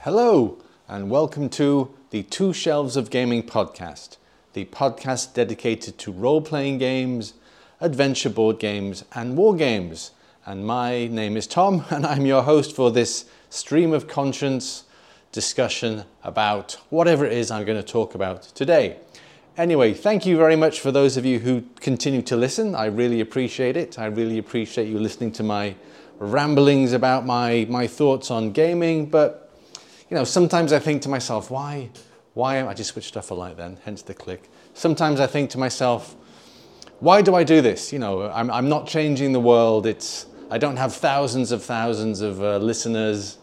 Hello, and welcome to the Two Shelves of Gaming podcast, the podcast dedicated to role playing games, adventure board games, and war games. And my name is Tom, and I'm your host for this stream of conscience discussion about whatever it is I'm going to talk about today. Anyway, thank you very much for those of you who continue to listen. I really appreciate it. I really appreciate you listening to my ramblings about my, my thoughts on gaming, but you know, sometimes I think to myself, why, why am I just switched off a light then, hence the click. Sometimes I think to myself, why do I do this? You know, I'm, I'm not changing the world. It's, I don't have thousands of thousands of uh, listeners.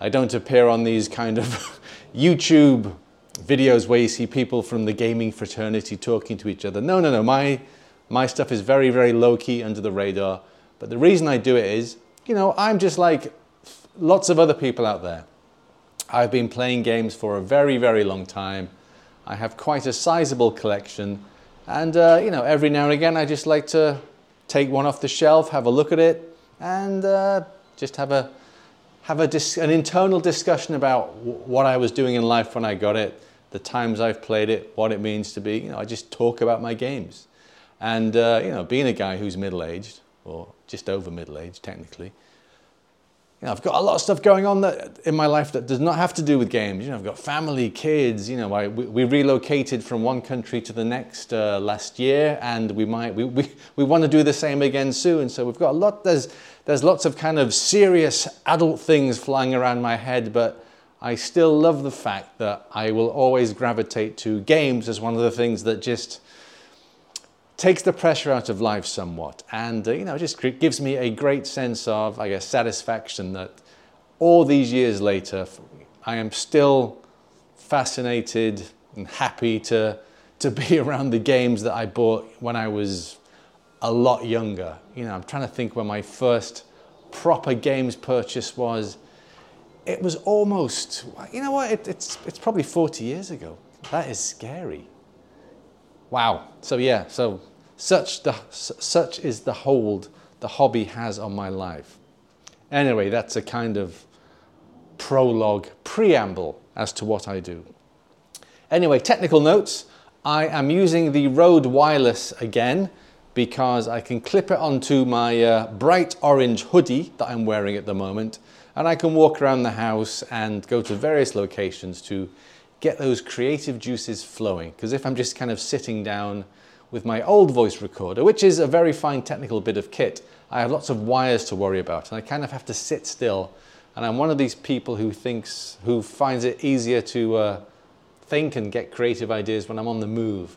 I don't appear on these kind of YouTube videos where you see people from the gaming fraternity talking to each other. No, no, no. My, my stuff is very, very low key under the radar. But the reason I do it is, you know, I'm just like lots of other people out there. I've been playing games for a very, very long time. I have quite a sizable collection. And, uh, you know, every now and again, I just like to take one off the shelf, have a look at it, and uh, just have a have an internal discussion about what I was doing in life when I got it, the times I've played it, what it means to be. You know, I just talk about my games, and uh, you know, being a guy who's middle aged or just over middle aged technically, you know, I've got a lot of stuff going on that in my life that does not have to do with games. You know, I've got family, kids. You know, I, we, we, relocated from one country to the next uh, last year, and we might we, we, we want to do the same again soon. So we've got a lot. There's there's lots of kind of serious adult things flying around my head, but I still love the fact that I will always gravitate to games as one of the things that just takes the pressure out of life somewhat. And uh, you know just gives me a great sense of i guess satisfaction that all these years later i am still fascinated and happy to to be around the games that i bought when i was a lot younger you know i'm trying to think when my first proper games purchase was it was almost you know what it, it's it's probably 40 years ago that is scary Wow. So yeah, so such the such is the hold the hobby has on my life. Anyway, that's a kind of prologue, preamble as to what I do. Anyway, technical notes. I am using the Rode Wireless again because I can clip it onto my uh, bright orange hoodie that I'm wearing at the moment and I can walk around the house and go to various locations to get those creative juices flowing. Because if I'm just kind of sitting down with my old voice recorder, which is a very fine technical bit of kit, I have lots of wires to worry about and I kind of have to sit still. And I'm one of these people who thinks, who finds it easier to uh, think and get creative ideas when I'm on the move.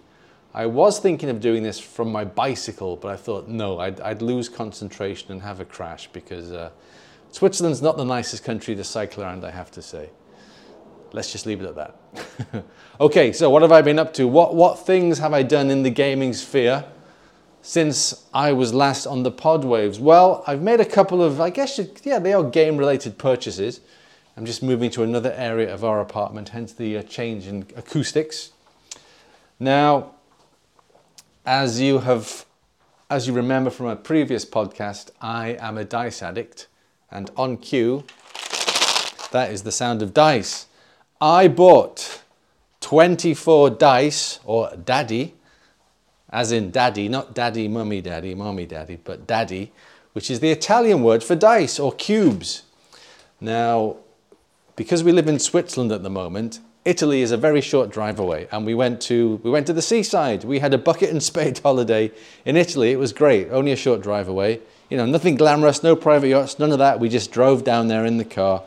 I was thinking of doing this from my bicycle, but I thought no, I'd, I'd lose concentration and have a crash because uh, Switzerland's not the nicest country to cycle around, I have to say let's just leave it at that. okay, so what have I been up to? What, what things have I done in the gaming sphere since I was last on the pod waves? Well, I've made a couple of, I guess, yeah, they are game related purchases. I'm just moving to another area of our apartment, hence the uh, change in acoustics. Now, as you have, as you remember from a previous podcast, I am a dice addict, and on cue, that is the sound of dice. I bought 24 dice, or daddy, as in daddy, not daddy, mummy, daddy, mommy, daddy, but daddy, which is the Italian word for dice or cubes. Now, because we live in Switzerland at the moment, Italy is a very short drive away, and we went to we went to the seaside. We had a bucket and spade holiday in Italy. It was great, only a short drive away. You know, nothing glamorous, no private yachts, none of that. We just drove down there in the car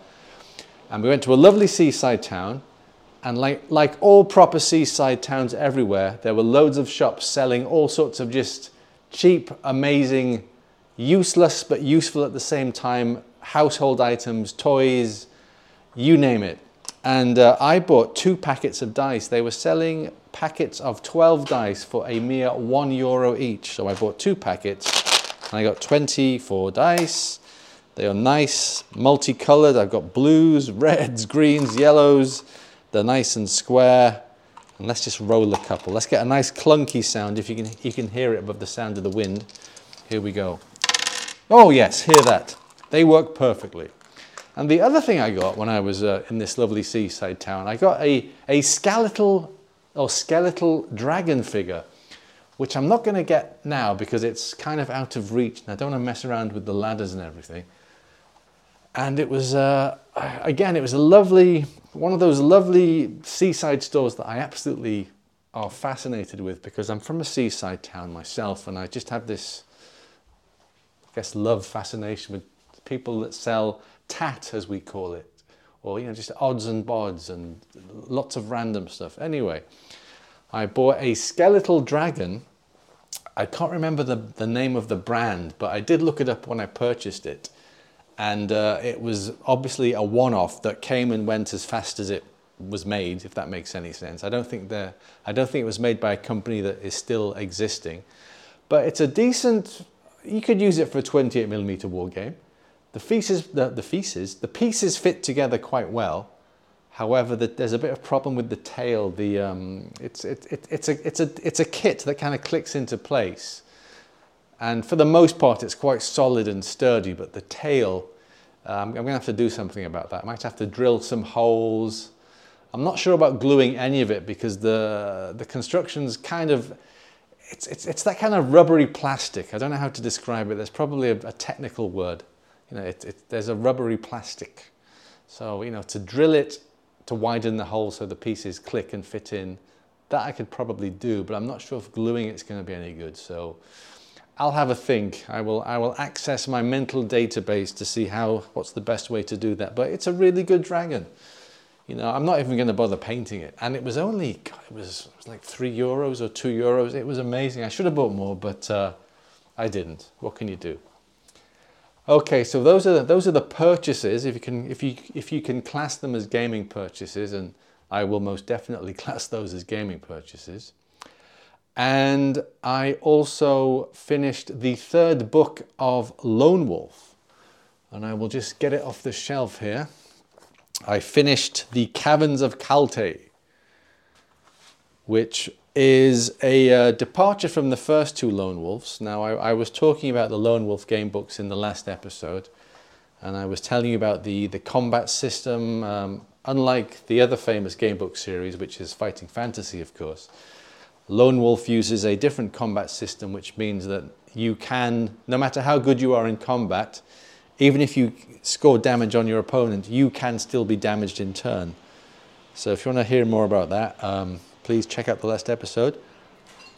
and we went to a lovely seaside town. And like, like all proper seaside towns everywhere, there were loads of shops selling all sorts of just cheap, amazing, useless but useful at the same time household items, toys, you name it. And uh, I bought two packets of dice. They were selling packets of 12 dice for a mere one euro each. So I bought two packets and I got 24 dice. They are nice, multicolored. I've got blues, reds, greens, yellows. They're nice and square. And let's just roll a couple. Let's get a nice clunky sound if you can, you can hear it above the sound of the wind. Here we go. Oh yes, hear that. They work perfectly. And the other thing I got when I was uh, in this lovely seaside town, I got a, a skeletal or skeletal dragon figure, which I'm not going to get now because it's kind of out of reach and I don't want to mess around with the ladders and everything. And it was, uh, again, it was a lovely, one of those lovely seaside stores that I absolutely are fascinated with because I'm from a seaside town myself and I just have this, I guess, love fascination with people that sell tat, as we call it, or you know, just odds and bods and lots of random stuff. Anyway, I bought a skeletal dragon. I can't remember the, the name of the brand, but I did look it up when I purchased it. And uh, it was obviously a one-off that came and went as fast as it was made, if that makes any sense. I don't think the, I don't think it was made by a company that is still existing, but it's a decent. You could use it for a 28 millimeter war game. The pieces, the, the pieces, the pieces fit together quite well. However, the, there's a bit of problem with the tail. The um, it's it, it, it's a it's a it's a kit that kind of clicks into place, and for the most part, it's quite solid and sturdy. But the tail um, I'm going to have to do something about that. I might have to drill some holes. I'm not sure about gluing any of it because the, the construction's kind of, it's, it's, it's that kind of rubbery plastic. I don't know how to describe it. There's probably a, a technical word. You know, it, it, there's a rubbery plastic. So, you know, to drill it, to widen the hole so the pieces click and fit in, that I could probably do, but I'm not sure if gluing it's going to be any good. So I'll have a think. I will, I will access my mental database to see how, what's the best way to do that. But it's a really good dragon. You know, I'm not even going to bother painting it. And it was only, God, it, was, it was like three euros or two euros. It was amazing. I should have bought more, but uh, I didn't. What can you do? Okay, so those are the, those are the purchases. If you can, if you if you can class them as gaming purchases, and I will most definitely class those as gaming purchases. And I also finished the third book of Lone Wolf. And I will just get it off the shelf here. I finished The Caverns of Kalte, which is a uh, departure from the first two Lone Wolves. Now, I, I, was talking about the Lone Wolf game books in the last episode, and I was telling you about the, the combat system. Um, unlike the other famous game book series, which is Fighting Fantasy, of course, Lone Wolf uses a different combat system, which means that you can, no matter how good you are in combat, even if you score damage on your opponent, you can still be damaged in turn. So if you want to hear more about that, um, please check out the last episode.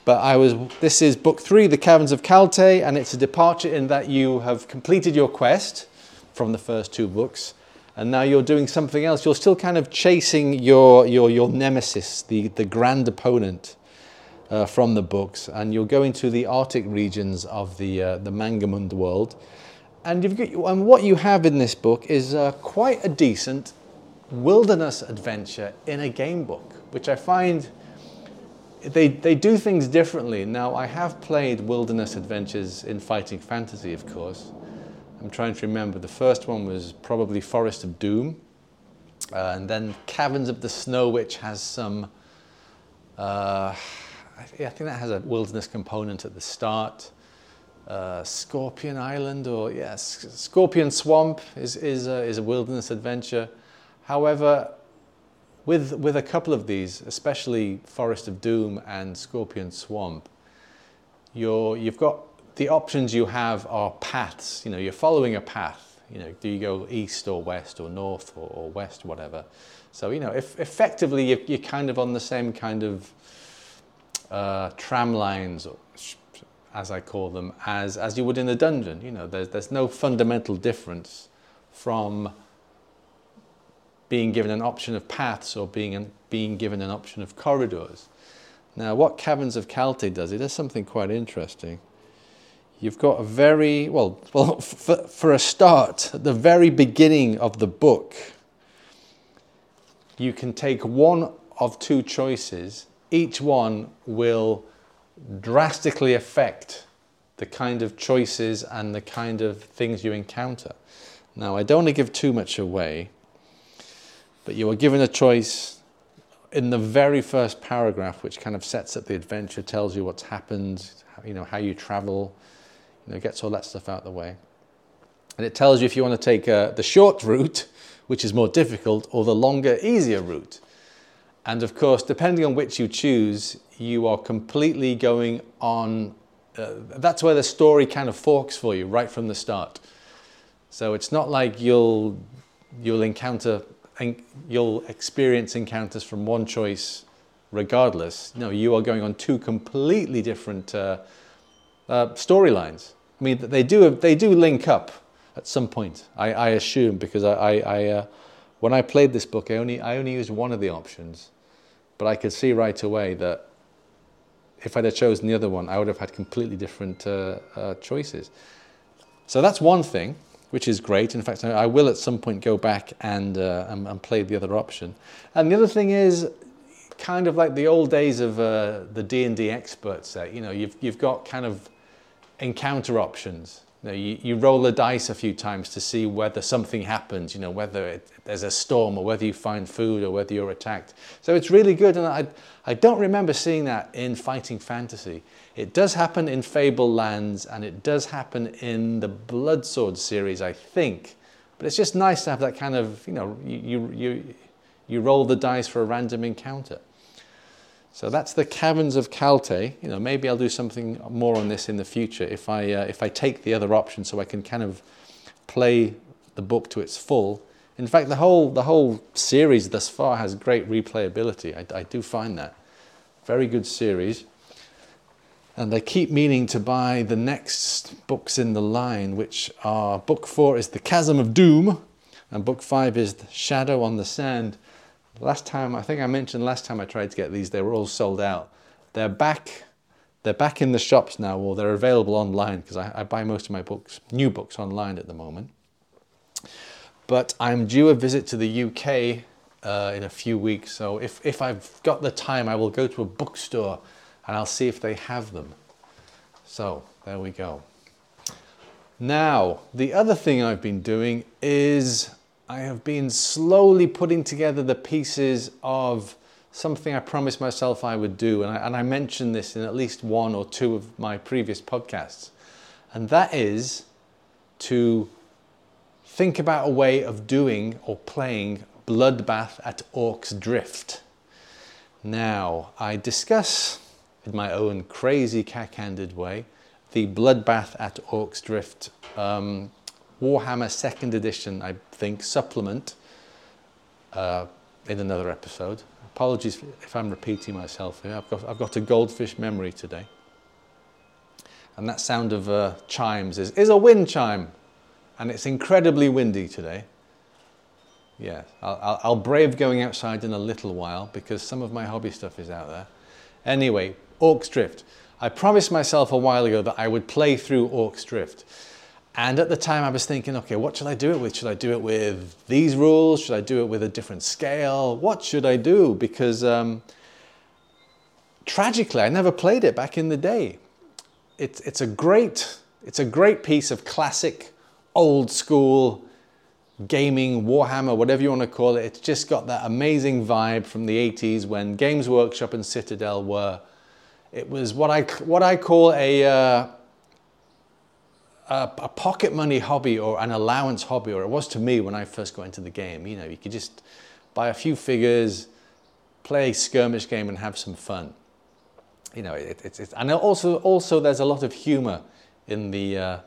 But I was, this is book three, The Caverns of Kalte, and it's a departure in that you have completed your quest from the first two books, and now you're doing something else. You're still kind of chasing your, your, your nemesis, the, the grand opponent uh, from the books, and you're going to the Arctic regions of the, uh, the Magnamund world. And, you've got, and what you have in this book is uh, quite a decent wilderness adventure in a game book, which I find they, they do things differently. Now, I have played wilderness adventures in Fighting Fantasy, of course. I'm trying to remember. The first one was probably Forest of Doom. Uh, and then Caverns of the Snow, which has some uh, I, I think that has a wilderness component at the start. Uh, Scorpion Island, or yes, Scorpion Swamp is, is, a, is a wilderness adventure. However, with, with a couple of these, especially Forest of Doom and Scorpion Swamp, you're, you've got the options you have are paths. You know, you're following a path. You know, do you go east or west or north or, or west, whatever. So, you know, if effectively you're, you're kind of on the same kind of uh, tram lines, as I call them, as, as you would in a dungeon. You know, there's, there's no fundamental difference from being given an option of paths or being, an, being given an option of corridors. Now, what Caverns of Kalte does, it does something quite interesting. You've got a very, well, well for, for a start, at the very beginning of the book, you can take one of two choices each one will drastically affect the kind of choices and the kind of things you encounter. Now, I don't want to give too much away, but you are given a choice in the very first paragraph, which kind of sets up the adventure, tells you what's happened, you know, how you travel, you know, gets all that stuff out of the way. And it tells you if you want to take uh, the short route, which is more difficult, or the longer, easier route. And of course, depending on which you choose, you are completely going on. Uh, that's where the story kind of forks for you right from the start. So it's not like you'll you'll encounter you'll experience encounters from one choice regardless. No, you are going on two completely different uh, uh, storylines. I mean, they do they do link up at some point. I, I assume because I, I, I uh, when I played this book, I only I only used one of the options, but I could see right away that if I'd have chosen the other one, I would have had completely different uh, uh, choices. So that's one thing, which is great. In fact, I will at some point go back and, uh, and, and play the other option. And the other thing is, kind of like the old days of uh, the D&D expert set, you know, you've, you've got kind of encounter options. You, know, you, you, roll the dice a few times to see whether something happens, you know, whether it, there's a storm or whether you find food or whether you're attacked. So it's really good, and I, I don't remember seeing that in Fighting Fantasy. It does happen in Fabled Lands, and it does happen in the Bloodsword series, I think. But it's just nice to have that kind of, you know, you, you, you roll the dice for a random encounter. So that's the Caverns of Kalte. You know, maybe I'll do something more on this in the future if I, uh, if I take the other option so I can kind of play the book to its full. In fact, the whole, the whole series thus far has great replayability. I, I do find that. Very good series. And I keep meaning to buy the next books in the line, which are book four is The Chasm of Doom, and book five is The Shadow on the Sand. Last time, I think I mentioned last time I tried to get these, they were all sold out. They're back. They're back in the shops now, or they're available online because I, I buy most of my books, new books, online at the moment. But I'm due a visit to the UK uh, in a few weeks, so if, if I've got the time, I will go to a bookstore and I'll see if they have them. So there we go. Now, the other thing I've been doing is I have been slowly putting together the pieces of something I promised myself I would do. And I, and I mentioned this in at least one or two of my previous podcasts. And that is to think about a way of doing or playing Bloodbath at Orcs Drift. Now, I discuss in my own crazy cack-handed way the Bloodbath at Orcs Drift um, Warhammer Second Edition, I think, supplement uh, in another episode. Apologies if I'm repeating myself here. I've got, I've got a goldfish memory today. And that sound of uh, chimes is, is a wind chime. And it's incredibly windy today. I'll, I'll, I'll brave going outside in a little while because some of my hobby stuff is out there. Anyway, Orcs Drift. I promised myself a while ago that I would play through Orcs Drift. And at the time I was thinking, okay, what should I do it with? Should I do it with these rules? Should I do it with a different scale? What should I do? Because um, tragically, I never played it back in the day. It's, it's, a great, it's a great piece of classic, old school gaming, Warhammer, whatever you want to call it. It's just got that amazing vibe from the 80s when Games Workshop and Citadel were. It was what I, what I call a, uh, a, pocket money hobby or an allowance hobby, or it was to me when I first got into the game. You know, you could just buy a few figures, play a skirmish game, and have some fun. You know, it, it's, it's and also also there's a lot of humor in the uh,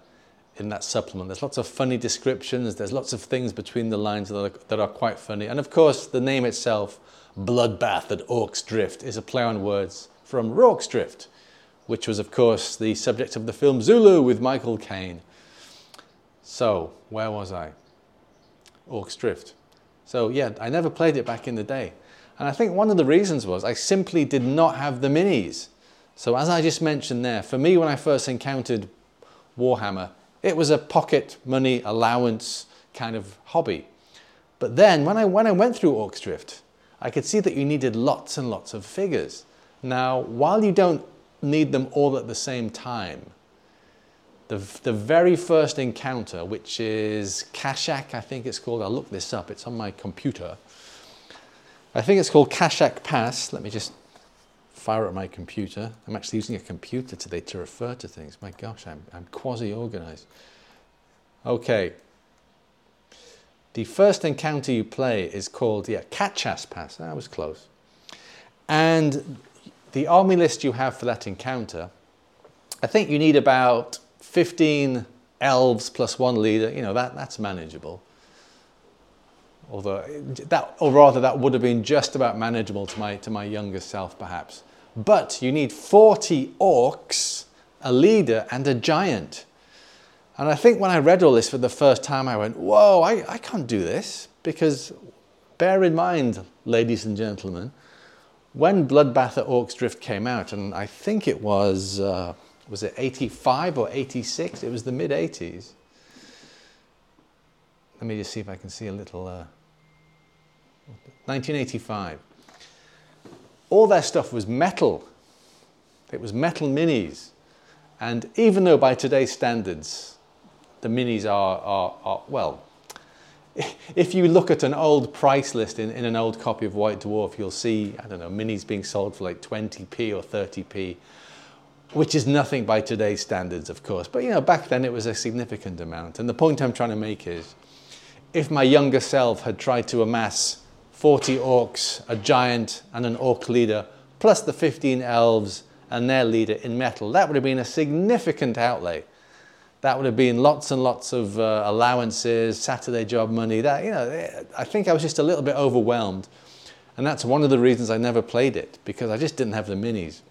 in that supplement. There's lots of funny descriptions. There's lots of things between the lines that are, that are quite funny, and of course the name itself, Bloodbath at Orcs Drift, is a play on words from Rorke's Drift which was, of course, the subject of the film Zulu with Michael Caine. So, where was I? Orcs Drift. So, yeah, I never played it back in the day. And I think one of the reasons was I simply did not have the minis. So, as I just mentioned there, for me, when I first encountered Warhammer, it was a pocket money allowance kind of hobby. But then, when I, when I went through Orcs Drift, I could see that you needed lots and lots of figures. Now, while you don't need them all at the same time. the, the very first encounter, which is Kashak, I think it's called. I'll look this up, it's on my computer. I think it's called Kashak Pass. Let me just fire up my computer. I'm actually using a computer today to refer to things. My gosh, I'm, I'm quasi organized. Okay. The first encounter you play is called, yeah, Kachas Pass. That was close. And the army list you have for that encounter, I think you need about 15 elves plus one leader. You know, that, that's manageable. Although that, or rather, that would have been just about manageable to my, to my younger self, perhaps. But you need 40 orcs, a leader, and a giant. And I think when I read all this for the first time, I went, whoa, I, I can't do this. Because bear in mind, ladies and gentlemen, when Bloodbath at Orcs Drift came out, and I think it was, uh, was it 85 or 86? It was the mid 80s. Let me just see if I can see a little. Uh, 1985 all their stuff was metal. It was metal minis. And even though by today's standards, the minis are, are, are well, if you look at an old price list in, in an old copy of White Dwarf, you'll see, I don't know, minis being sold for like 20p or 30p, which is nothing by today's standards, of course. But you know, back then it was a significant amount. And the point I'm trying to make is, if my younger self had tried to amass 40 orcs, a giant, and an orc leader, plus the 15 elves and their leader in metal. That would have been a significant outlay. That would have been lots and lots of uh, allowances, Saturday job money. That you know, I think I was just a little bit overwhelmed, and that's one of the reasons I never played it because I just didn't have the minis.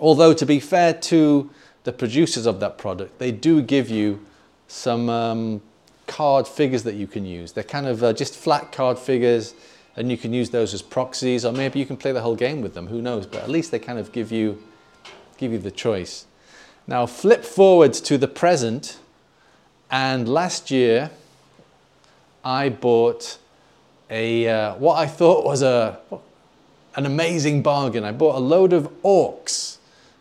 Although to be fair to the producers of that product, they do give you some um, card figures that you can use. They're kind of uh, just flat card figures and you can use those as proxies or maybe you can play the whole game with them, who knows, but at least they kind of give you, give you the choice. Now flip forward to the present and last year I bought a, uh, what I thought was a, an amazing bargain. I bought a load of orcs.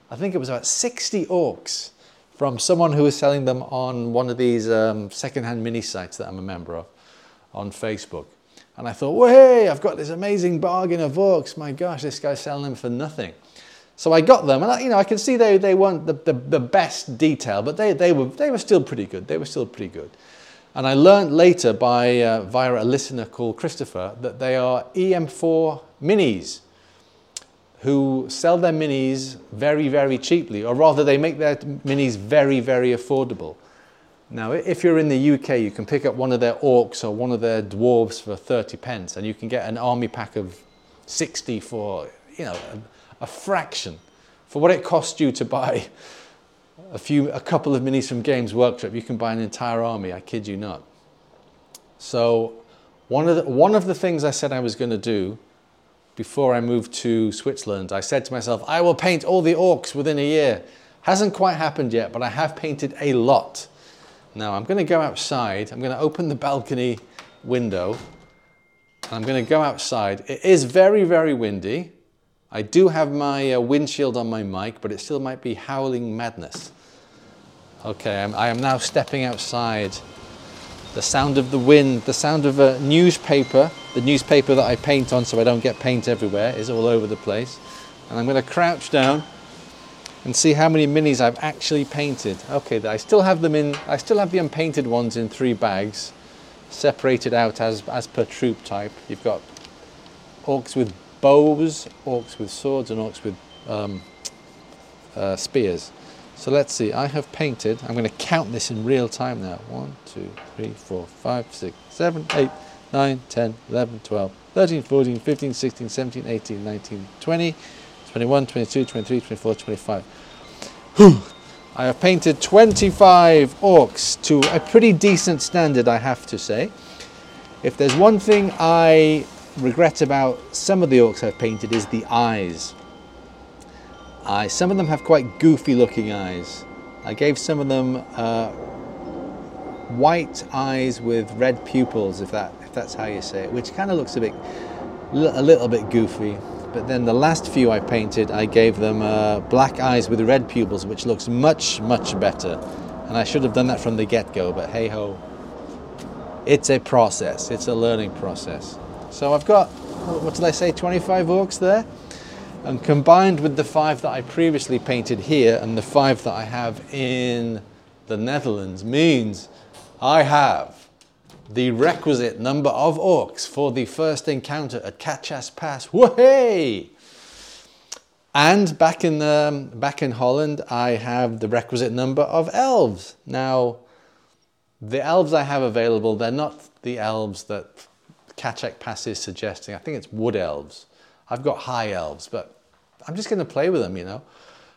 I think it was about 60 orcs from someone who was selling them on one of these um, second-hand mini sites that I'm a member of on Facebook. And I thought, well, hey, I've got this amazing bargain of orcs. My gosh, this guy's selling them for nothing. So I got them, and I, you know, I can see they, they weren't the, the, the best detail, but they, they, were, they were still pretty good. They were still pretty good. And I learned later by, uh, via a listener called Christopher that they are EM4 minis who sell their minis very, very cheaply, or rather they make their minis very, very affordable. Now, if you're in the UK, you can pick up one of their orcs or one of their dwarves for 30 pence, and you can get an army pack of 60 for, you know, a, fraction. For what it costs you to buy a few, a couple of minis from Games Workshop, you can buy an entire army, I kid you not. So one of the, one of the things I said I was going to do before I moved to Switzerland, I said to myself, I will paint all the orcs within a year. Hasn't quite happened yet, but I have painted a lot. Now I'm going to go outside. I'm going to open the balcony window. And I'm going to go outside. It is very, very windy. I do have my uh, windshield on my mic, but it still might be howling madness. Okay, I'm, I am now stepping outside. The sound of the wind, the sound of a newspaper, the newspaper that I paint on so I don't get paint everywhere, is all over the place. And I'm going to crouch down and see how many minis I've actually painted. Okay, I still have them in, I still have the unpainted ones in three bags, separated out as, as per troop type. You've got orcs with bows, orcs with swords, and orcs with um, uh, spears. So let's see, I have painted, I'm going to count this in real time now. 1, 2, 3, 4, 5, 6, 7, 8, 9, 10, 11, 12, 13, 14, 15, 16, 17, 18, 19, 20, 21, 22, 23, 24, 25. I have painted 25 orcs to a pretty decent standard, I have to say. If there's one thing I regret about some of the orcs I've painted is the eyes. I, some of them have quite goofy looking eyes. I gave some of them uh, white eyes with red pupils, if that if that's how you say it, which kind of looks a bit a little bit goofy. But then the last few I painted, I gave them uh, black eyes with red pupils, which looks much, much better. And I should have done that from the get-go, but hey ho. It's a process, it's a learning process. So I've got, what did I say, 25 orcs there? And combined with the five that I previously painted here and the five that I have in the Netherlands means I have the requisite number of orcs for the first encounter at Catchas Pass. Whoa! And back in um, back in Holland, I have the requisite number of elves. Now, the elves I have available, they're not the elves that Kachak Pass is suggesting. I think it's wood elves. I've got high elves, but I'm just going to play with them, you know.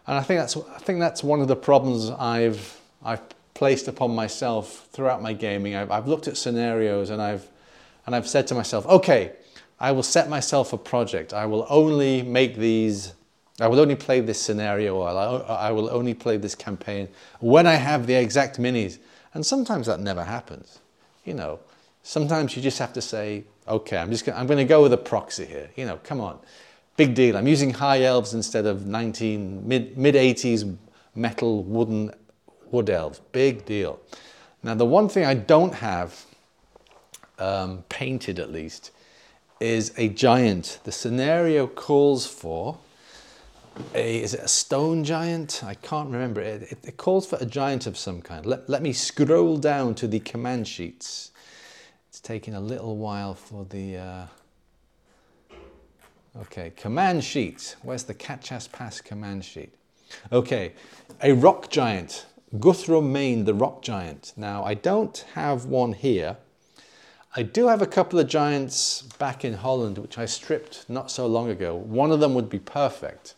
And I think that's I think that's one of the problems I've I've placed upon myself throughout my gaming. I've, I've looked at scenarios and I've and I've said to myself, okay, I will set myself a project. I will only make these. I will only play this scenario, or I will only play this campaign when I have the exact minis. And sometimes that never happens. You know, sometimes you just have to say, okay, I'm just gonna, I'm going to go with a proxy here. You know, come on, big deal. I'm using high elves instead of 19 mid mid 80s metal wooden wood elves. Big deal. Now, the one thing I don't have um, painted at least is a giant. The scenario calls for a, is it a stone giant? I can't remember. It, it, it, calls for a giant of some kind. Let, let me scroll down to the command sheets. Taking a little while for the... Uh, okay, command sheet. Where's the Catchas Pass command sheet? Okay, a rock giant. Guthrum Main, the rock giant. Now, I don't have one here. I do have a couple of giants back in Holland, which I stripped not so long ago. One of them would be perfect.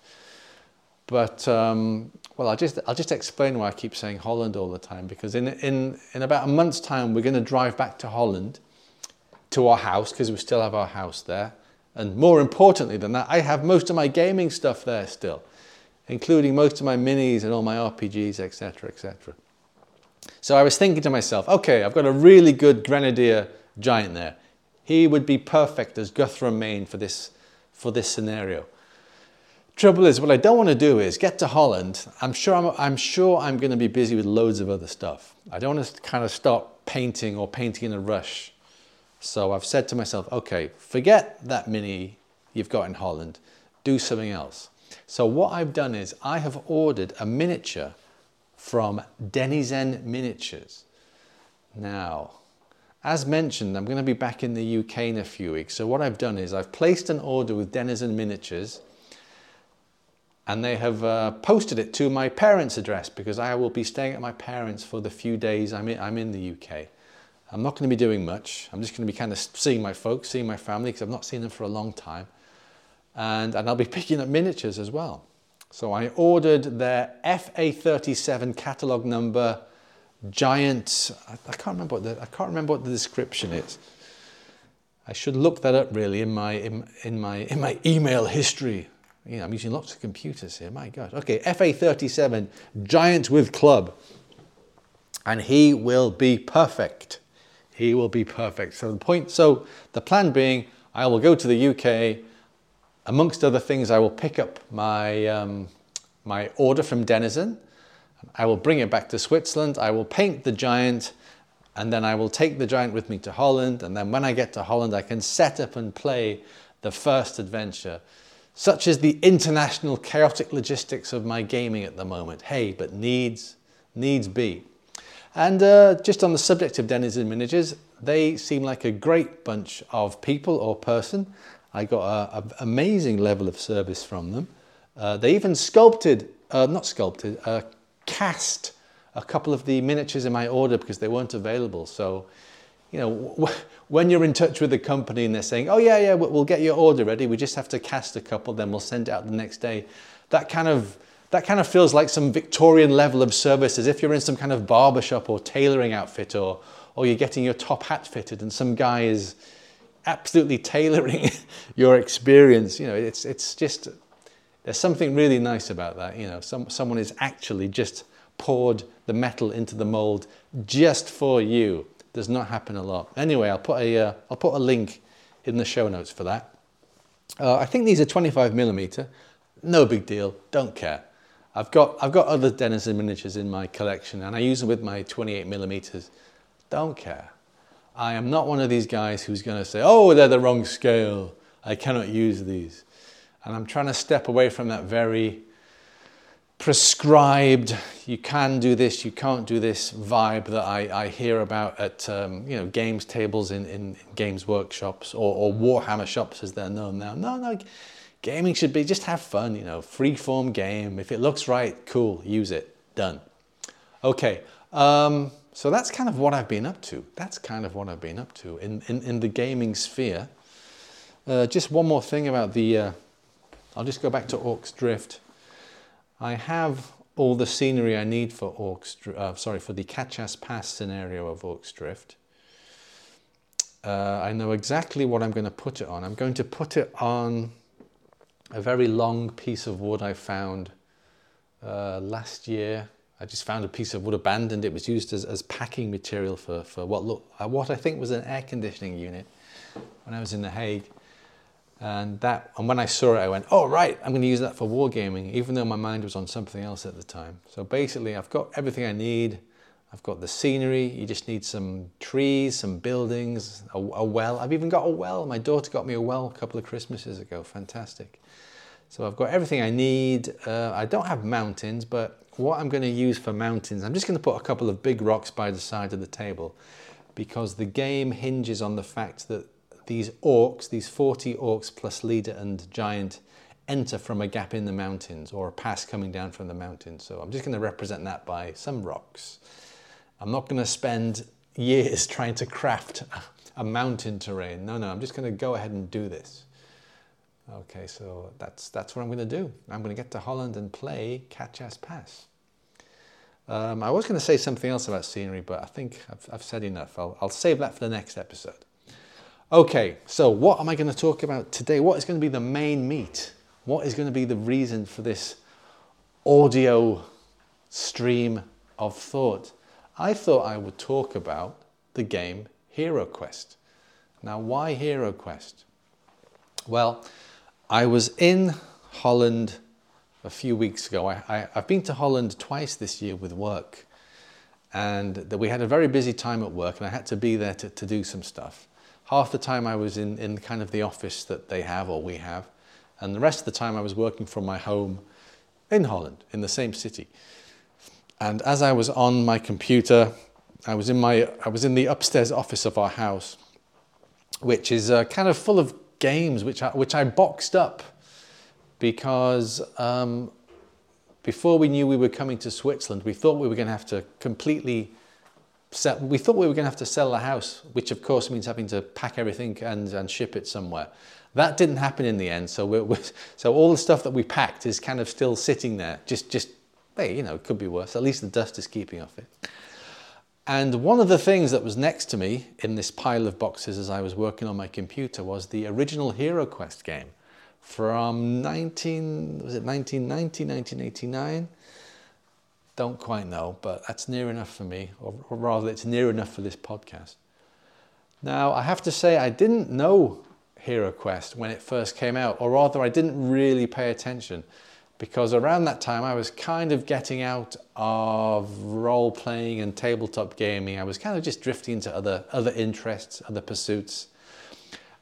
But, um, well, I'll just, I'll just explain why I keep saying Holland all the time, because in, in, in about a month's time, we're going to drive back to Holland, to our house, because we still have our house there. And more importantly than that, I have most of my gaming stuff there still including most of my minis and all my RPGs, etc., etc. So I was thinking to myself, okay, I've got a really good Grenadier giant there. He would be perfect as Guthrum Main for this, for this scenario. Trouble is, what I don't want to do is get to Holland. I'm sure I'm, I'm sure I'm going to be busy with loads of other stuff. I don't want to kind of start painting or painting in a rush. So I've said to myself, okay, forget that mini you've got in Holland. Do something else. So what I've done is I have ordered a miniature from Denizen Miniatures. Now, as mentioned, I'm going to be back in the UK in a few weeks. So what I've done is I've placed an order with Denizen Miniatures and they have uh, posted it to my parents' address because I will be staying at my parents' for the few days I'm in, I'm in the UK. I'm not going to be doing much. I'm just going to be kind of seeing my folks, seeing my family because I've not seen them for a long time and, and I'll be picking up miniatures as well. So I ordered their FA37 catalog number giant, I, I can't remember what the, I can't remember what the description is. I should look that up really in my, in, in my, in my email history. You know, I'm using lots of computers here, my God. Okay, FA37, giant with club. And he will be perfect. He will be perfect. So the point, so the plan being, I will go to the UK, Amongst other things, I will pick up my, um, my order from Denizen. I will bring it back to Switzerland. I will paint the giant and then I will take the giant with me to Holland. And then when I get to Holland, I can set up and play the first adventure. Such is the international chaotic logistics of my gaming at the moment. Hey, but needs, needs be. And uh, just on the subject of Denizen Miniatures, they seem like a great bunch of people or person. I got an amazing level of service from them. Uh, they even sculpted, uh, not sculpted, uh, cast a couple of the miniatures in my order because they weren't available. So, you know, when you're in touch with the company and they're saying, oh yeah, yeah, we'll get your order ready. We just have to cast a couple, then we'll send it out the next day. That kind of, that kind of feels like some Victorian level of service as if you're in some kind of barbershop or tailoring outfit or, or you're getting your top hat fitted and some guy is, absolutely tailoring your experience. You know, it's, it's just, there's something really nice about that. You know, some, someone is actually just poured the metal into the mold just for you. Does not happen a lot. Anyway, I'll put a, will uh, put a link in the show notes for that. Uh, I think these are 25 millimeter. No big deal, don't care. I've got, I've got other Denizen miniatures in my collection and I use them with my 28 millimeters. Don't care. I am not one of these guys who's going to say, oh, they're the wrong scale. I cannot use these. And I'm trying to step away from that very prescribed, you can do this, you can't do this vibe that I, I hear about at um, you know games tables in, in games workshops or, or Warhammer shops as they're known now. No, no, gaming should be just have fun, you know, free form game. If it looks right, cool, use it, done. Okay, um, so that's kind of what I've been up to. That's kind of what I've been up to in, in, in the gaming sphere. Uh, just one more thing about the, uh, I'll just go back to Orcs Drift. I have all the scenery I need for Orcs, uh, sorry, for the Catchas Pass scenario of Orcs Drift. Uh, I know exactly what I'm going to put it on. I'm going to put it on a very long piece of wood I found uh, last year. I just found a piece of wood abandoned. It was used as, as packing material for, for what, look, uh, what I think was an air conditioning unit when I was in The Hague. And that, and when I saw it, I went, oh, right, I'm going to use that for wargaming, even though my mind was on something else at the time. So basically, I've got everything I need. I've got the scenery. You just need some trees, some buildings, a, a well. I've even got a well. My daughter got me a well a couple of Christmases ago. Fantastic. So I've got everything I need. Uh, I don't have mountains, but what I'm going to use for mountains, I'm just going to put a couple of big rocks by the side of the table because the game hinges on the fact that these orcs, these 40 orcs plus leader and giant, enter from a gap in the mountains or a pass coming down from the mountains. So I'm just going to represent that by some rocks. I'm not going to spend years trying to craft a mountain terrain. No, no, I'm just going to go ahead and do this. Okay, so that's, that's what I'm going to do. I'm going to get to Holland and play Catch As Pass. Um, I was going to say something else about scenery, but I think I've, I've said enough. I'll, I'll save that for the next episode. Okay, so what am I going to talk about today? What is going to be the main meat? What is going to be the reason for this audio stream of thought? I thought I would talk about the game Hero Quest. Now, why Hero Quest? Well, I was in Holland a few weeks ago. I, have been to Holland twice this year with work, and we had a very busy time at work, and I had to be there to, to do some stuff half the time I was in, in kind of the office that they have or we have, and the rest of the time I was working from my home in Holland, in the same city. And as I was on my computer, I was in my I was in the upstairs office of our house, which is uh, kind of full of games which I, which I boxed up because um, before we knew we were coming to Switzerland, we thought we were going to have to completely sell, we thought we were going to have to sell the house, which of course means having to pack everything and, and ship it somewhere. That didn't happen in the end. So we're, we're, so all the stuff that we packed is kind of still sitting there. Just, just, hey, you know, it could be worse. At least the dust is keeping off it. And one of the things that was next to me in this pile of boxes as I was working on my computer was the original Hero Quest game from 19, was it 1990, 1989? Don't quite know, but that's near enough for me, or, or rather, it's near enough for this podcast. Now, I have to say, I didn't know Hero Quest when it first came out, or rather, I didn't really pay attention because around that time I was kind of getting out of role playing and tabletop gaming. I was kind of just drifting into other, other interests, other pursuits.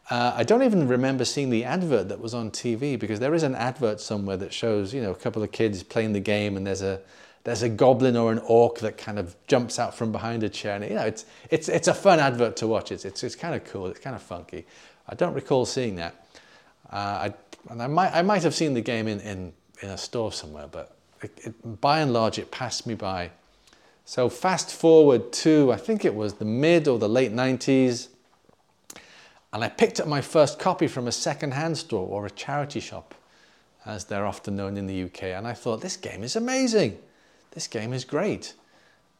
Uh, I don't even remember seeing the advert that was on TV because there is an advert somewhere that shows, you know, a couple of kids playing the game and there's a, there's a goblin or an orc that kind of jumps out from behind a chair. And, you know, it's, it's, it's a fun advert to watch. It's, it's, it's kind of cool. It's kind of funky. I don't recall seeing that. Uh, I, and I might, I might have seen the game in, in, in a store somewhere, but it, it, by and large, it passed me by. So fast forward to, I think it was the mid or the late 90s, and I picked up my first copy from a second-hand store or a charity shop, as they're often known in the UK, and I thought, this game is amazing this game is great.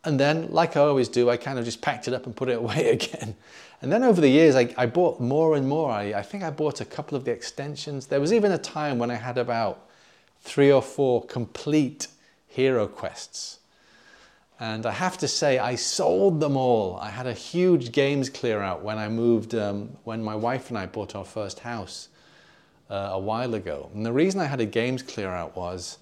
And then, like I always do, I kind of just packed it up and put it away again. And then over the years, I, I bought more and more. I, I think I bought a couple of the extensions. There was even a time when I had about three or four complete hero quests. And I have to say, I sold them all. I had a huge games clear out when I moved, um, when my wife and I bought our first house uh, a while ago. And the reason I had a games clear out was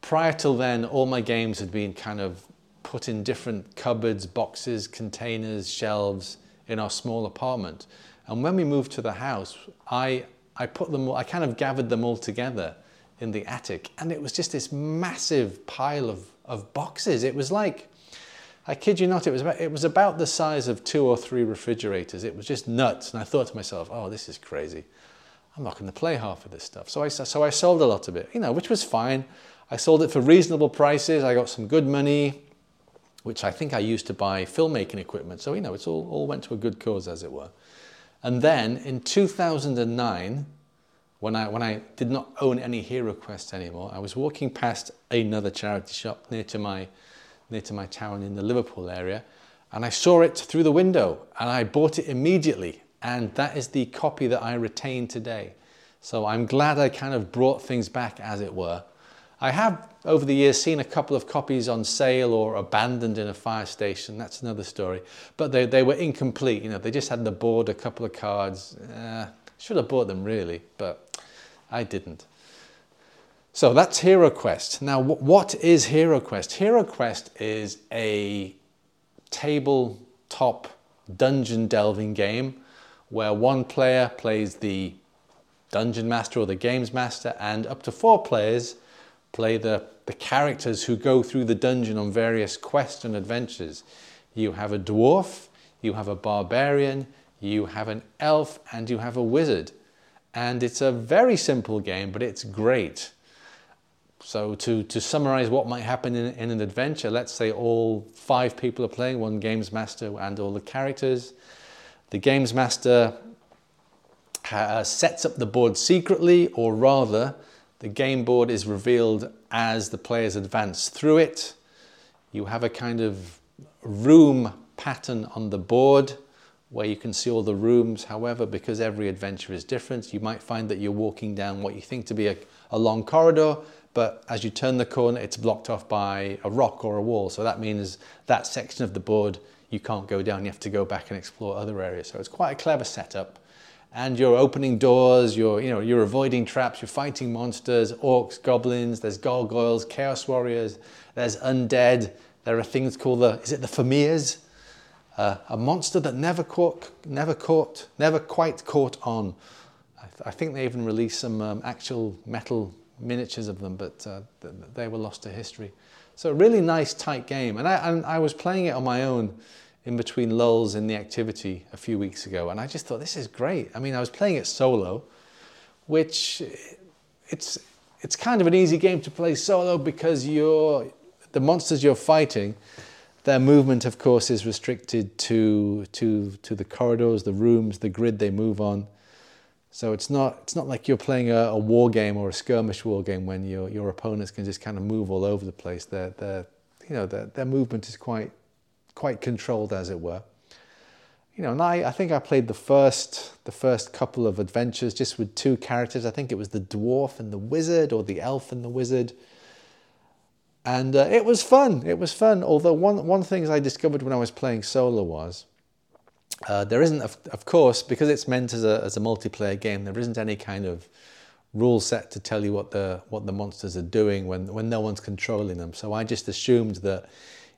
prior till then, all my games had been kind of put in different cupboards, boxes, containers, shelves in our small apartment. And when we moved to the house, I, I put them, I kind of gathered them all together in the attic. And it was just this massive pile of, of boxes. It was like, I kid you not, it was, about, it was about the size of two or three refrigerators. It was just nuts. And I thought to myself, oh, this is crazy. I'm not going to play half of this stuff. So I, so I sold a lot of it, you know, which was fine. I sold it for reasonable prices. I got some good money, which I think I used to buy filmmaking equipment. So, you know, it's all, all went to a good cause, as it were. And then in 2009, when I, when I did not own any Hero Quest anymore, I was walking past another charity shop near to my, near to my town in the Liverpool area, and I saw it through the window, and I bought it immediately. And that is the copy that I retain today. So I'm glad I kind of brought things back, as it were. I have, over the years, seen a couple of copies on sale or abandoned in a fire station. That's another story. But they, they were incomplete. You know, they just had the board, a couple of cards. Uh, should have bought them, really, but I didn't. So that's Hero Quest. Now, what is Hero Quest? Hero Quest is a tabletop dungeon delving game where one player plays the dungeon master or the games master, and up to four players play the, the characters who go through the dungeon on various quests and adventures. You have a dwarf, you have a barbarian, you have an elf, and you have a wizard. And it's a very simple game, but it's great. So to, to summarize what might happen in, in an adventure, let's say all five people are playing, one games master and all the characters. The games master uh, sets up the board secretly, or rather, the game board is revealed as the players advance through it. You have a kind of room pattern on the board where you can see all the rooms. However, because every adventure is different, you might find that you're walking down what you think to be a, a long corridor, but as you turn the corner, it's blocked off by a rock or a wall. So that means that section of the board you can't go down, you have to go back and explore other areas. So it's quite a clever setup. And you're opening doors, you're, you know, you're avoiding traps, you're fighting monsters, orcs, goblins, there's gargoyles, chaos warriors, there's undead, there are things called the, is it the Fimirs? Uh, a monster that never caught, never caught, never quite caught on. I, th- I think they even released some um, actual metal miniatures of them, but uh, they were lost to history. So a really nice tight game. And I, and I was playing it on my own in between lulls in the activity a few weeks ago. And I just thought, this is great. I mean, I was playing it solo, which eh, it's, it's kind of an easy game to play solo because you're, the monsters you're fighting, their movement, of course, is restricted to, to, to the corridors, the rooms, the grid they move on. So it's not it's not like you're playing a, a, war game or a skirmish war game when your your opponents can just kind of move all over the place. Their their you know their, their movement is quite quite controlled as it were. You know, and I, I think I played the first the first couple of adventures just with two characters. I think it was the dwarf and the wizard or the elf and the wizard. And uh, it was fun. It was fun. Although one one thing I discovered when I was playing solo was uh, there isn't, of, of, course, because it's meant as a, as a multiplayer game, there isn't any kind of rule set to tell you what the, what the monsters are doing when, when no one's controlling them. So I just assumed that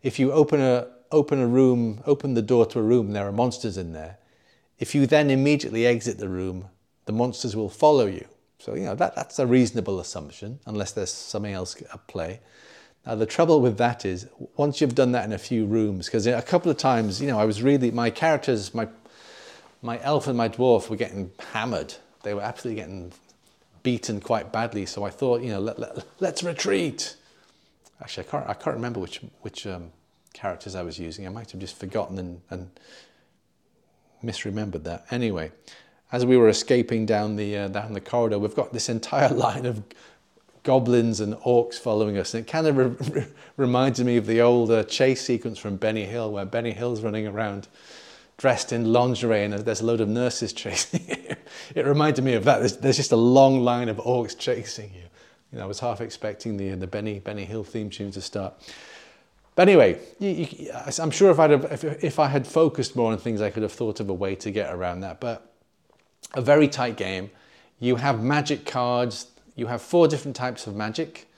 if you open a, open a room, open the door to a room, there are monsters in there, if you then immediately exit the room, the monsters will follow you. So, you know, that, that's a reasonable assumption, unless there's something else at play. Now, the trouble with that is once you've done that in a few rooms, because a couple of times, you know, I was really, my characters, my, my elf and my dwarf were getting hammered. They were absolutely getting beaten quite badly. So I thought, you know, let, let, let's retreat. Actually, I can't, I can't remember which, which um, characters I was using. I might have just forgotten and, and misremembered that. Anyway, as we were escaping down the, uh, down the corridor, we've got this entire line of goblins and orcs following us. And it kind of re- reminds me of the old uh, chase sequence from Benny Hill, where Benny Hill's running around dressed in lingerie and there's a load of nurses chasing you. it reminded me of that. There's, there's, just a long line of orcs chasing you. You know, I was half expecting the, the Benny, Benny Hill theme tune to start. But anyway, you, you, I'm sure if, I'd have, if, if I had focused more on things, I could have thought of a way to get around that. But a very tight game. You have magic cards you have four different types of magic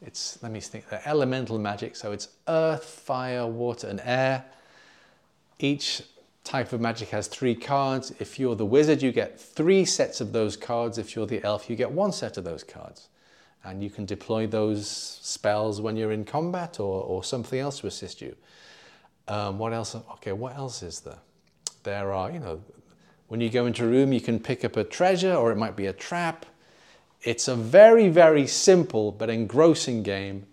it's, let me think, they're elemental magic. So it's earth, fire, water, and air. Each type of magic has three cards. If you're the wizard, you get three sets of those cards. If you're the elf, you get one set of those cards. And you can deploy those spells when you're in combat or, or something else to assist you. Um, what else? Okay, what else is there? There are, you know, when you go into a room, you can pick up a treasure or it might be a trap. It's a very, very simple but engrossing game.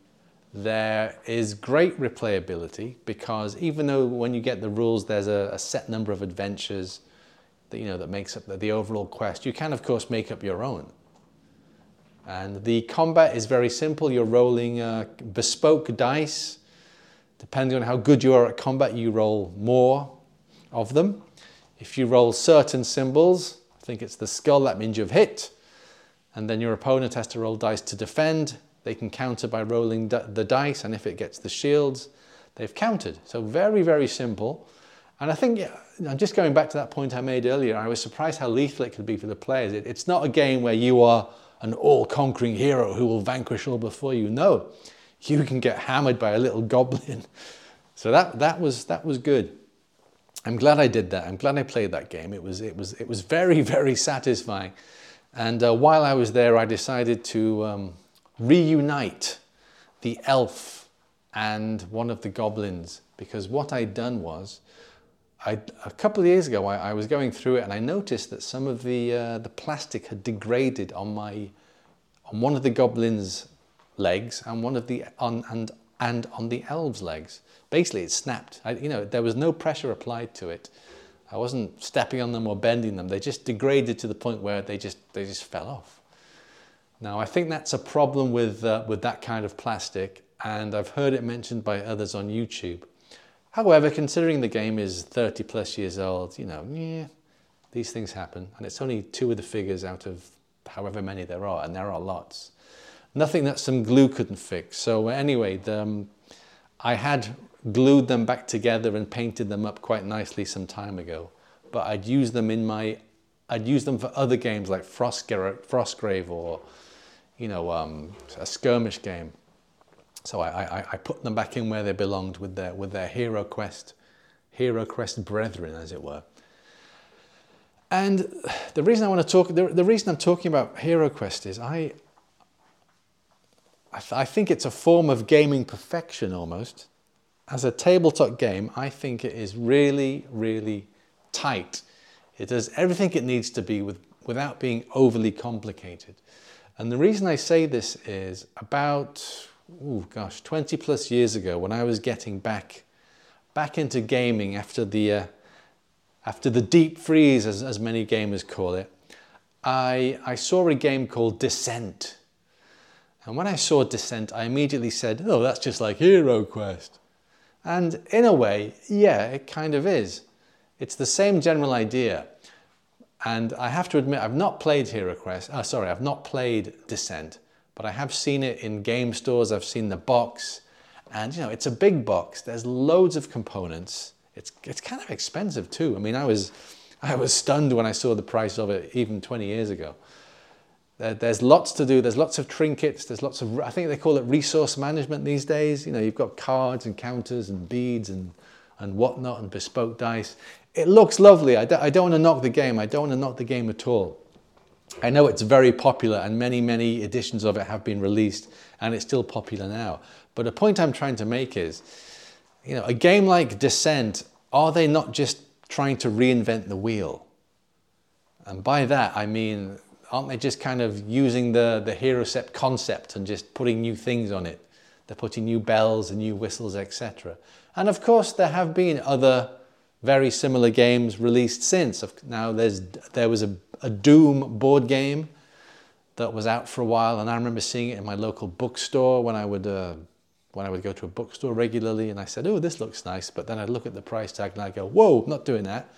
There is great replayability because even though when you get the rules, there's a, a set number of adventures that, you know, that makes up the, the overall quest, you can, of course, make up your own. And the combat is very simple. You're rolling uh, bespoke dice. Depending on how good you are at combat, you roll more of them. If you roll certain symbols, I think it's the skull, that means you've hit and then your opponent has to roll dice to defend. They can counter by rolling the dice, and if it gets the shields, they've countered. So very, very simple. And I think, I'm just going back to that point I made earlier, I was surprised how lethal it could be for the players. It, it's not a game where you are an all-conquering hero who will vanquish all before you. No, you can get hammered by a little goblin. So that, that, was, that was good. I'm glad I did that. I'm glad I played that game. It was, it was, it was very, very satisfying. And uh, while I was there, I decided to um, reunite the elf and one of the goblins because what I'd done was, I, a couple of years ago, I, I, was going through it and I noticed that some of the, uh, the plastic had degraded on, my, on one of the goblin's legs and one of the on, and, and on the elf's legs. Basically, it snapped. I, you know, there was no pressure applied to it. I wasn't stepping on them or bending them. They just degraded to the point where they just, they just fell off. Now, I think that's a problem with, uh, with that kind of plastic, and I've heard it mentioned by others on YouTube. However, considering the game is 30 plus years old, you know, yeah, these things happen, and it's only two of the figures out of however many there are, and there are lots. Nothing that some glue couldn't fix. So anyway, the, um, I had glued them back together and painted them up quite nicely some time ago. But I'd use them in my, I'd use them for other games like Frostgrave or, you know, um, a skirmish game. So I, I, I put them back in where they belonged with their, with their Hero Quest, Hero Quest brethren, as it were. And the reason I want to talk, the, the reason I'm talking about Hero Quest is I, I, th I think it's a form of gaming perfection almost as a tabletop game, I think it is really, really tight. It does everything it needs to be with, without being overly complicated. And the reason I say this is about, oh gosh, 20 plus years ago when I was getting back, back into gaming after the, uh, after the deep freeze, as, as many gamers call it, I, I saw a game called Descent. And when I saw Descent, I immediately said, oh, that's just like Hero Quest. And in a way, yeah, it kind of is. It's the same general idea. And I have to admit, I've not played Hero Quest. Oh, sorry, I've not played Descent, but I have seen it in game stores. I've seen the box, and you know, it's a big box. There's loads of components. It's it's kind of expensive too. I mean, I was I was stunned when I saw the price of it even 20 years ago. There's lots to do. There's lots of trinkets. There's lots of, I think they call it resource management these days. You know, you've got cards and counters and beads and, and whatnot and bespoke dice. It looks lovely. I don't, I don't want to knock the game. I don't want to knock the game at all. I know it's very popular and many, many editions of it have been released and it's still popular now. But the point I'm trying to make is, you know, a game like Descent, are they not just trying to reinvent the wheel? And by that, I mean aren't they just kind of using the, the Hero Quest concept and just putting new things on it? They're putting new bells and new whistles, etc. And of course, there have been other very similar games released since. Now, there's, there was a, a Doom board game that was out for a while, and I remember seeing it in my local bookstore when I would, uh, when I would go to a bookstore regularly, and I said, oh, this looks nice, but then I'd look at the price tag and I'd go, whoa, not doing that.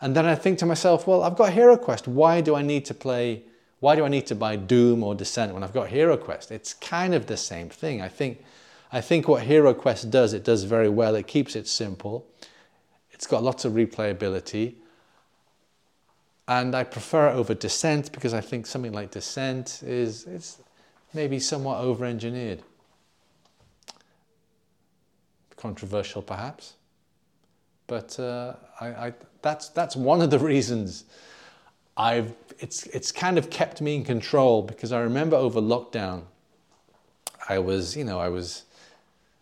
And then I think to myself, well, I've got Hero Quest. Why do I need to play, why do I need to buy Doom or Descent when I've got Hero Quest? It's kind of the same thing. I think, I think what Hero Quest does, it does very well. It keeps it simple. It's got lots of replayability. And I prefer it over Descent because I think something like Descent is it's maybe somewhat over-engineered. controversial perhaps. But uh, I, I, that's, that's one of the reasons I've, it's, it's kind of kept me in control because I remember over lockdown, I was, you know, I was,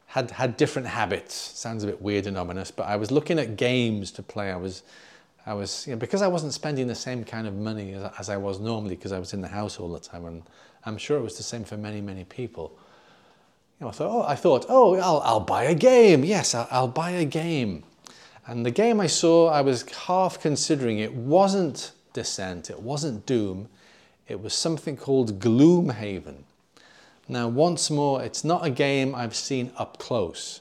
had, had different habits. Sounds a bit weird and ominous, but I was looking at games to play. I was, I was, you know, because I wasn't spending the same kind of money as, as I was normally because I was in the house all the time. And I'm sure it was the same for many, many people. You know, I thought, oh, I thought, oh, I'll, I'll buy a game. Yes, I'll, I'll buy a game. And the game I saw, I was half considering it wasn't Descent, it wasn't Doom, it was something called Gloomhaven. Now, once more, it's not a game I've seen up close,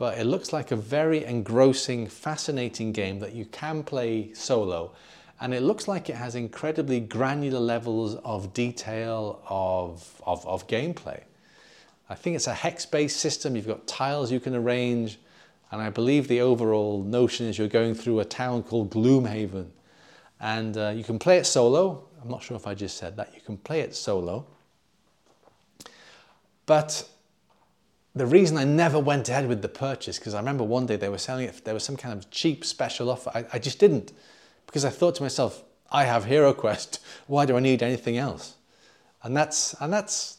but it looks like a very engrossing, fascinating game that you can play solo. And it looks like it has incredibly granular levels of detail of, of, of gameplay. I think it's a hex-based system. You've got tiles you can arrange. And I believe the overall notion is you're going through a town called Gloomhaven. And uh, you can play it solo. I'm not sure if I just said that. You can play it solo. But the reason I never went ahead with the purchase, because I remember one day they were selling it, there was some kind of cheap special offer. I, I just didn't, because I thought to myself, I have Hero Quest. Why do I need anything else? And that's and that's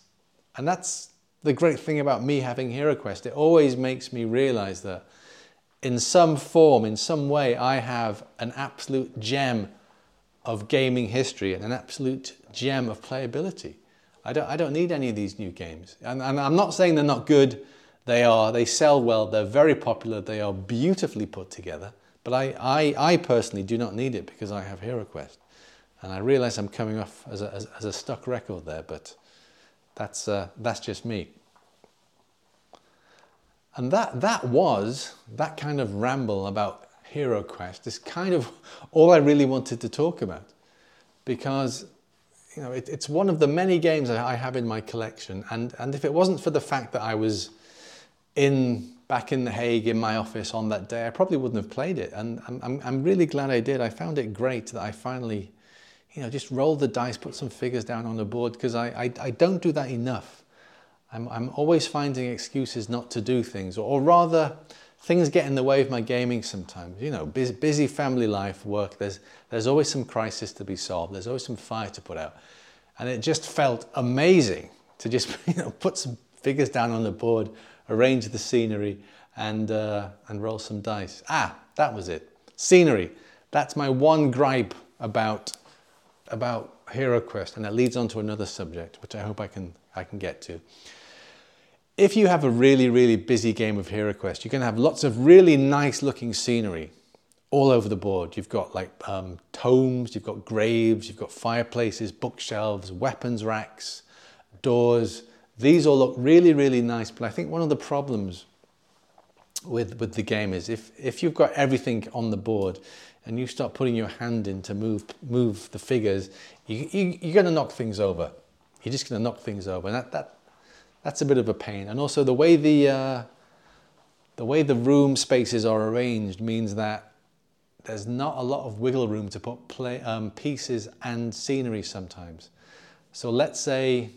and that's the great thing about me having Hero Quest. It always makes me realize that in some form, in some way, I have an absolute gem of gaming history and an absolute gem of playability. I don't, I don't need any of these new games. And, and I'm not saying they're not good. They are, they sell well, they're very popular, they are beautifully put together. But I, I, I personally do not need it because I have Hero Quest. And I realize I'm coming off as a, as, as a stuck record there, but that's, uh, that's just me. And that, that was, that kind of ramble about Hero Quest is kind of all I really wanted to talk about. Because, you know, it, it's one of the many games I have in my collection. And, and if it wasn't for the fact that I was in back in The Hague in my office on that day, I probably wouldn't have played it. And I'm, I'm, I'm really glad I did. I found it great that I finally, you know, just rolled the dice, put some figures down on the board, because I, I, I don't do that enough. I'm, I'm always finding excuses not to do things, or, or rather, things get in the way of my gaming sometimes. You know, busy, busy family life, work, there's, there's always some crisis to be solved, there's always some fire to put out. And it just felt amazing to just you know, put some figures down on the board, arrange the scenery, and, uh, and roll some dice. Ah, that was it. Scenery. That's my one gripe about, about Hero Quest, and that leads on to another subject, which I hope I can, I can get to if you have a really, really busy game of Hero Quest, you're going to have lots of really nice looking scenery all over the board. You've got like um, tomes, you've got graves, you've got fireplaces, bookshelves, weapons racks, doors. These all look really, really nice. But I think one of the problems with, with the game is if, if you've got everything on the board and you start putting your hand in to move, move the figures, you, you, you're going to knock things over. You're just going to knock things over. And that, that, that's a bit of a pain. And also the way the, uh, the way the room spaces are arranged means that there's not a lot of wiggle room to put play, um, pieces and scenery sometimes. So let's say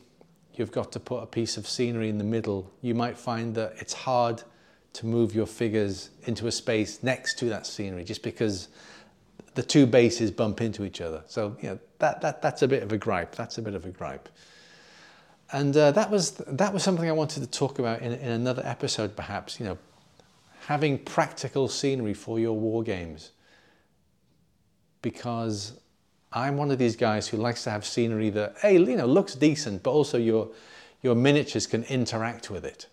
you've got to put a piece of scenery in the middle, you might find that it's hard to move your figures into a space next to that scenery just because the two bases bump into each other. So you know, that, that, that's a bit of a gripe. That's a bit of a gripe. And uh, that, was, that was something I wanted to talk about in, in another episode, perhaps, you know, having practical scenery for your war games. Because I'm one of these guys who likes to have scenery that, hey, you know, looks decent, but also your, your miniatures can interact with it.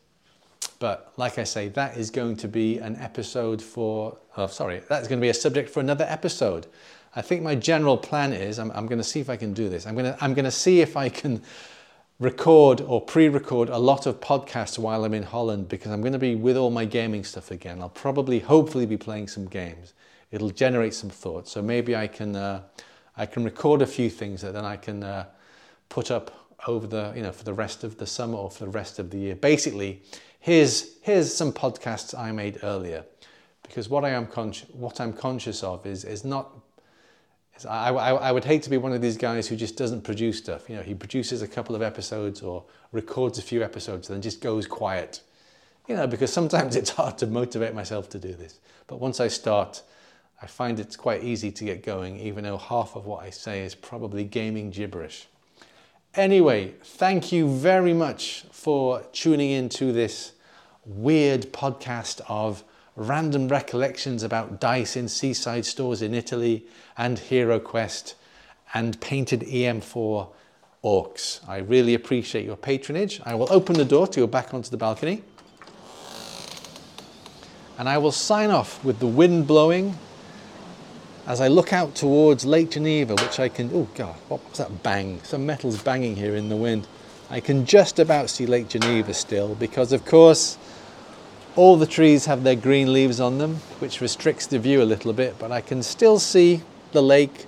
But like I say, that is going to be an episode for, oh, sorry, that's going to be a subject for another episode. I think my general plan is, I'm, I'm going to see if I can do this. I'm going to, I'm going to see if I can record or pre-record a lot of podcasts while I'm in Holland because I'm going to be with all my gaming stuff again. I'll probably, hopefully, be playing some games. It'll generate some thoughts. So maybe I can, uh, I can record a few things that then I can uh, put up over the, you know, for the rest of the summer or for the rest of the year. Basically, here's here's some podcasts I made earlier, because what I am conscious, what I'm conscious of is is not I, I, I, would hate to be one of these guys who just doesn't produce stuff. You know, he produces a couple of episodes or records a few episodes and then just goes quiet You know, because sometimes it's hard to motivate myself to do this. But once I start, I find it's quite easy to get going, even though half of what I say is probably gaming gibberish. Anyway, thank you very much for tuning in to this weird podcast of random recollections about dice in seaside stores in Italy and Hero Quest and painted EM4 orcs. I really appreciate your patronage. I will open the door to go back onto the balcony. And I will sign off with the wind blowing as I look out towards Lake Geneva, which I can, oh God, what was that bang? Some metal's banging here in the wind. I can just about see Lake Geneva still because, of course, all the trees have their green leaves on them, which restricts the view a little bit, but I can still see the lake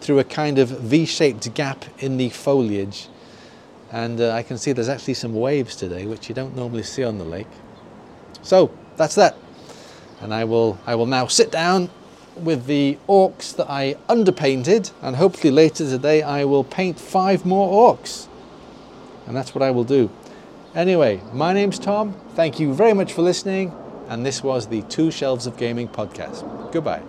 through a kind of V-shaped gap in the foliage. And uh, I can see there's actually some waves today, which you don't normally see on the lake. So that's that. And I will, I will now sit down with the orcs that I underpainted and hopefully later today I will paint five more orcs. And that's what I will do. Anyway, my name's Tom. Thank you very much for listening. And this was the Two Shelves of Gaming podcast. Goodbye.